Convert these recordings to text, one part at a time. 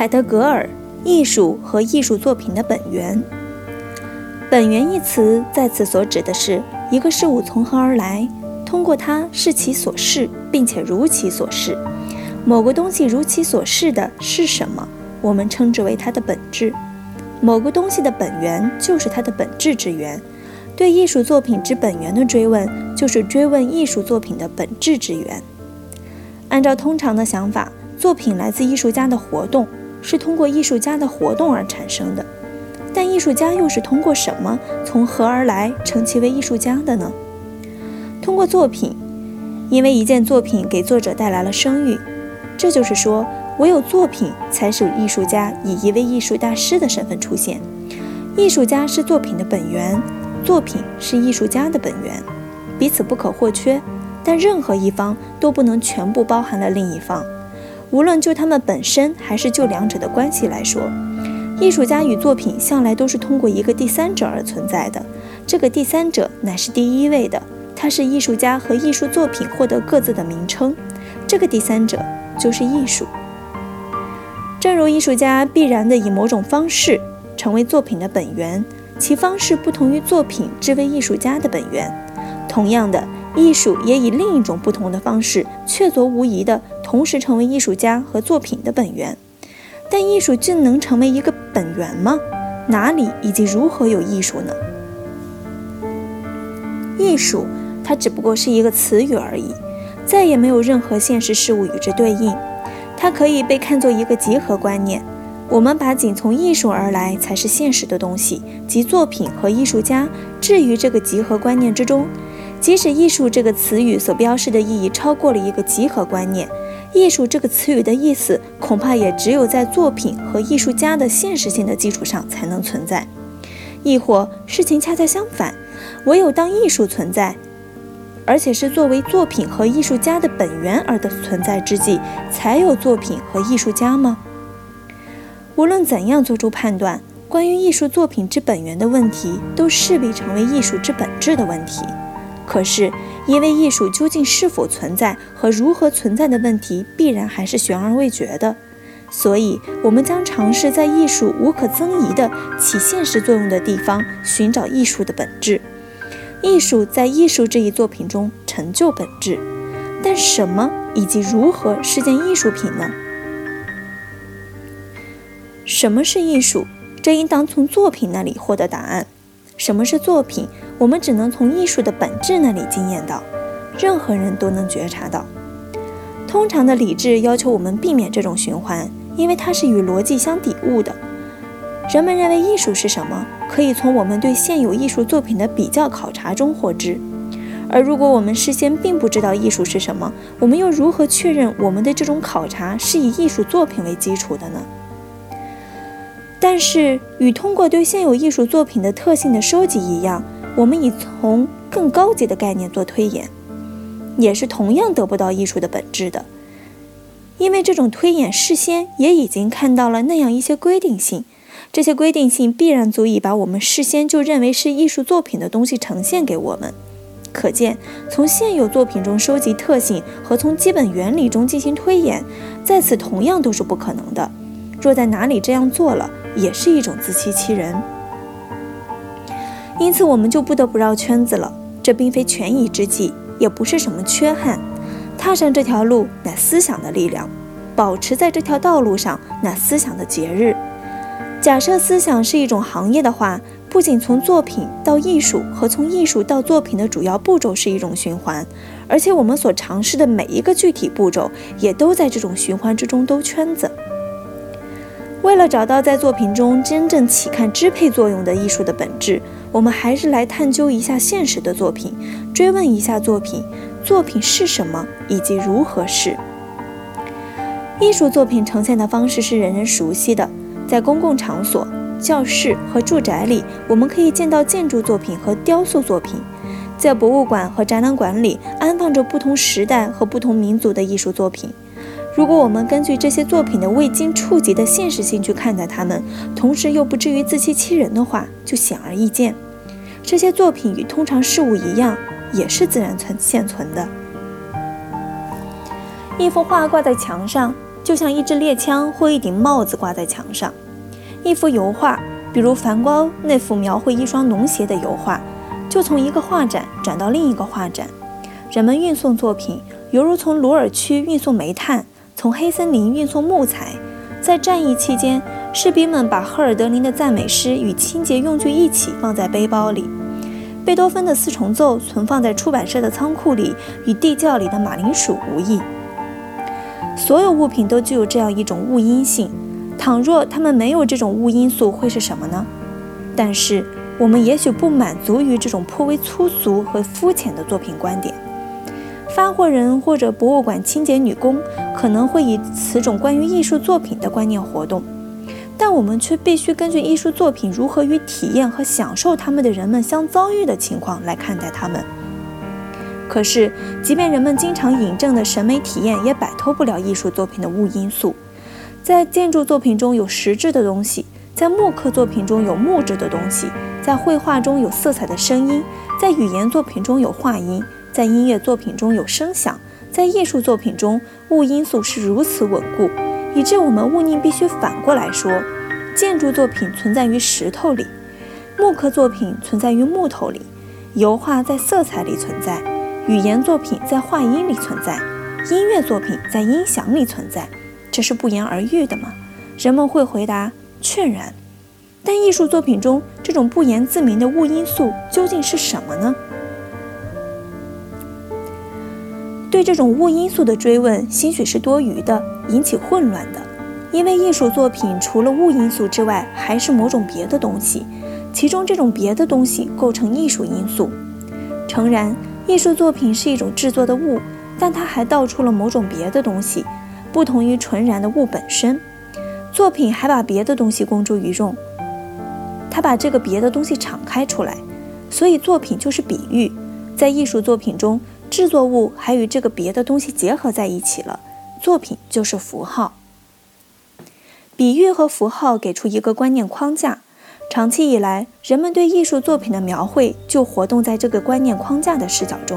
海德格尔：艺术和艺术作品的本源。本源一词在此所指的是一个事物从何而来，通过它视其所示，并且如其所示。某个东西如其所示的是什么，我们称之为它的本质。某个东西的本源就是它的本质之源。对艺术作品之本源的追问，就是追问艺术作品的本质之源。按照通常的想法，作品来自艺术家的活动。是通过艺术家的活动而产生的，但艺术家又是通过什么、从何而来，称其为艺术家的呢？通过作品，因为一件作品给作者带来了声誉。这就是说，唯有作品才使艺术家以一位艺术大师的身份出现。艺术家是作品的本源，作品是艺术家的本源，彼此不可或缺。但任何一方都不能全部包含了另一方。无论就他们本身，还是就两者的关系来说，艺术家与作品向来都是通过一个第三者而存在的。这个第三者乃是第一位的，它是艺术家和艺术作品获得各自的名称。这个第三者就是艺术。正如艺术家必然的以某种方式成为作品的本源，其方式不同于作品之为艺术家的本源。同样的，艺术也以另一种不同的方式，确凿无疑的。同时成为艺术家和作品的本源，但艺术竟能成为一个本源吗？哪里以及如何有艺术呢？艺术，它只不过是一个词语而已，再也没有任何现实事物与之对应。它可以被看作一个集合观念。我们把仅从艺术而来才是现实的东西，即作品和艺术家，置于这个集合观念之中。即使“艺术”这个词语所标示的意义超过了一个集合观念。艺术这个词语的意思，恐怕也只有在作品和艺术家的现实性的基础上才能存在；亦或事情恰恰相反，唯有当艺术存在，而且是作为作品和艺术家的本源而的存在之际，才有作品和艺术家吗？无论怎样做出判断，关于艺术作品之本源的问题，都势必成为艺术之本质的问题。可是，因为艺术究竟是否存在和如何存在的问题，必然还是悬而未决的，所以，我们将尝试在艺术无可争议的起现实作用的地方寻找艺术的本质。艺术在艺术这一作品中成就本质，但什么以及如何是件艺术品呢？什么是艺术？这应当从作品那里获得答案。什么是作品？我们只能从艺术的本质那里经验到，任何人都能觉察到。通常的理智要求我们避免这种循环，因为它是与逻辑相抵触的。人们认为艺术是什么，可以从我们对现有艺术作品的比较考察中获知。而如果我们事先并不知道艺术是什么，我们又如何确认我们的这种考察是以艺术作品为基础的呢？但是，与通过对现有艺术作品的特性的收集一样，我们以从更高级的概念做推演，也是同样得不到艺术的本质的。因为这种推演事先也已经看到了那样一些规定性，这些规定性必然足以把我们事先就认为是艺术作品的东西呈现给我们。可见，从现有作品中收集特性和从基本原理中进行推演，在此同样都是不可能的。若在哪里这样做了，也是一种自欺欺人。因此，我们就不得不绕圈子了。这并非权宜之计，也不是什么缺憾。踏上这条路，乃思想的力量；保持在这条道路上，乃思想的节日。假设思想是一种行业的话，不仅从作品到艺术和从艺术到作品的主要步骤是一种循环，而且我们所尝试的每一个具体步骤，也都在这种循环之中兜圈子。为了找到在作品中真正起看支配作用的艺术的本质，我们还是来探究一下现实的作品，追问一下作品，作品是什么以及如何是。艺术作品呈现的方式是人人熟悉的，在公共场所、教室和住宅里，我们可以见到建筑作品和雕塑作品；在博物馆和展览馆里，安放着不同时代和不同民族的艺术作品。如果我们根据这些作品的未经触及的现实性去看待它们，同时又不至于自欺欺人的话，就显而易见，这些作品与通常事物一样，也是自然存现存的。一幅画挂在墙上，就像一支猎枪或一顶帽子挂在墙上；一幅油画，比如梵高那幅描绘一双农鞋的油画，就从一个画展转到另一个画展。人们运送作品，犹如从鲁尔区运送煤炭。从黑森林运送木材，在战役期间，士兵们把赫尔德林的赞美诗与清洁用具一起放在背包里。贝多芬的四重奏存放在出版社的仓库里，与地窖里的马铃薯无异。所有物品都具有这样一种物因性。倘若它们没有这种物因素，会是什么呢？但是我们也许不满足于这种颇为粗俗和肤浅的作品观点。发货人或者博物馆清洁女工可能会以此种关于艺术作品的观念活动，但我们却必须根据艺术作品如何与体验和享受它们的人们相遭遇的情况来看待他们。可是，即便人们经常引证的审美体验，也摆脱不了艺术作品的物因素。在建筑作品中有实质的东西，在木刻作品中有木质的东西，在绘画中有色彩的声音，在语言作品中有话音。在音乐作品中有声响，在艺术作品中物因素是如此稳固，以致我们勿宁必须反过来说：建筑作品存在于石头里，木刻作品存在于木头里，油画在色彩里存在，语言作品在话音里存在，音乐作品在音响里存在。这是不言而喻的吗？人们会回答：确然。但艺术作品中这种不言自明的物因素究竟是什么呢？对这种物因素的追问，兴许是多余的，引起混乱的。因为艺术作品除了物因素之外，还是某种别的东西，其中这种别的东西构成艺术因素。诚然，艺术作品是一种制作的物，但它还道出了某种别的东西，不同于纯然的物本身。作品还把别的东西公诸于众，它把这个别的东西敞开出来，所以作品就是比喻。在艺术作品中。制作物还与这个别的东西结合在一起了，作品就是符号。比喻和符号给出一个观念框架，长期以来，人们对艺术作品的描绘就活动在这个观念框架的视角中。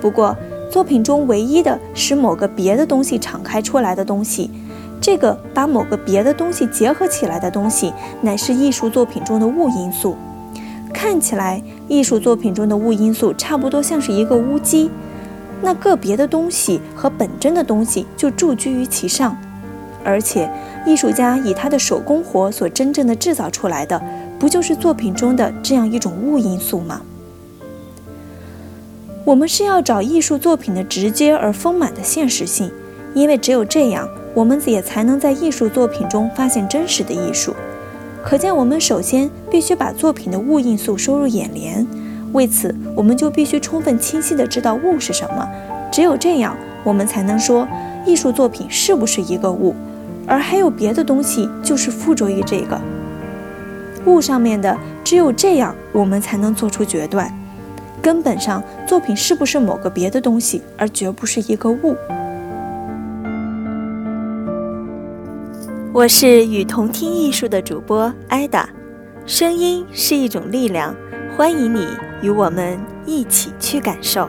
不过，作品中唯一的使某个别的东西敞开出来的东西，这个把某个别的东西结合起来的东西，乃是艺术作品中的物因素。看起来，艺术作品中的物因素差不多像是一个乌基，那个别的东西和本真的东西就驻居于其上，而且艺术家以他的手工活所真正的制造出来的，不就是作品中的这样一种物因素吗？我们是要找艺术作品的直接而丰满的现实性，因为只有这样，我们也才能在艺术作品中发现真实的艺术。可见，我们首先必须把作品的物因素收入眼帘。为此，我们就必须充分清晰地知道物是什么。只有这样，我们才能说艺术作品是不是一个物，而还有别的东西就是附着于这个物上面的。只有这样，我们才能做出决断。根本上，作品是不是某个别的东西，而绝不是一个物。我是与同听艺术的主播艾达，声音是一种力量，欢迎你与我们一起去感受。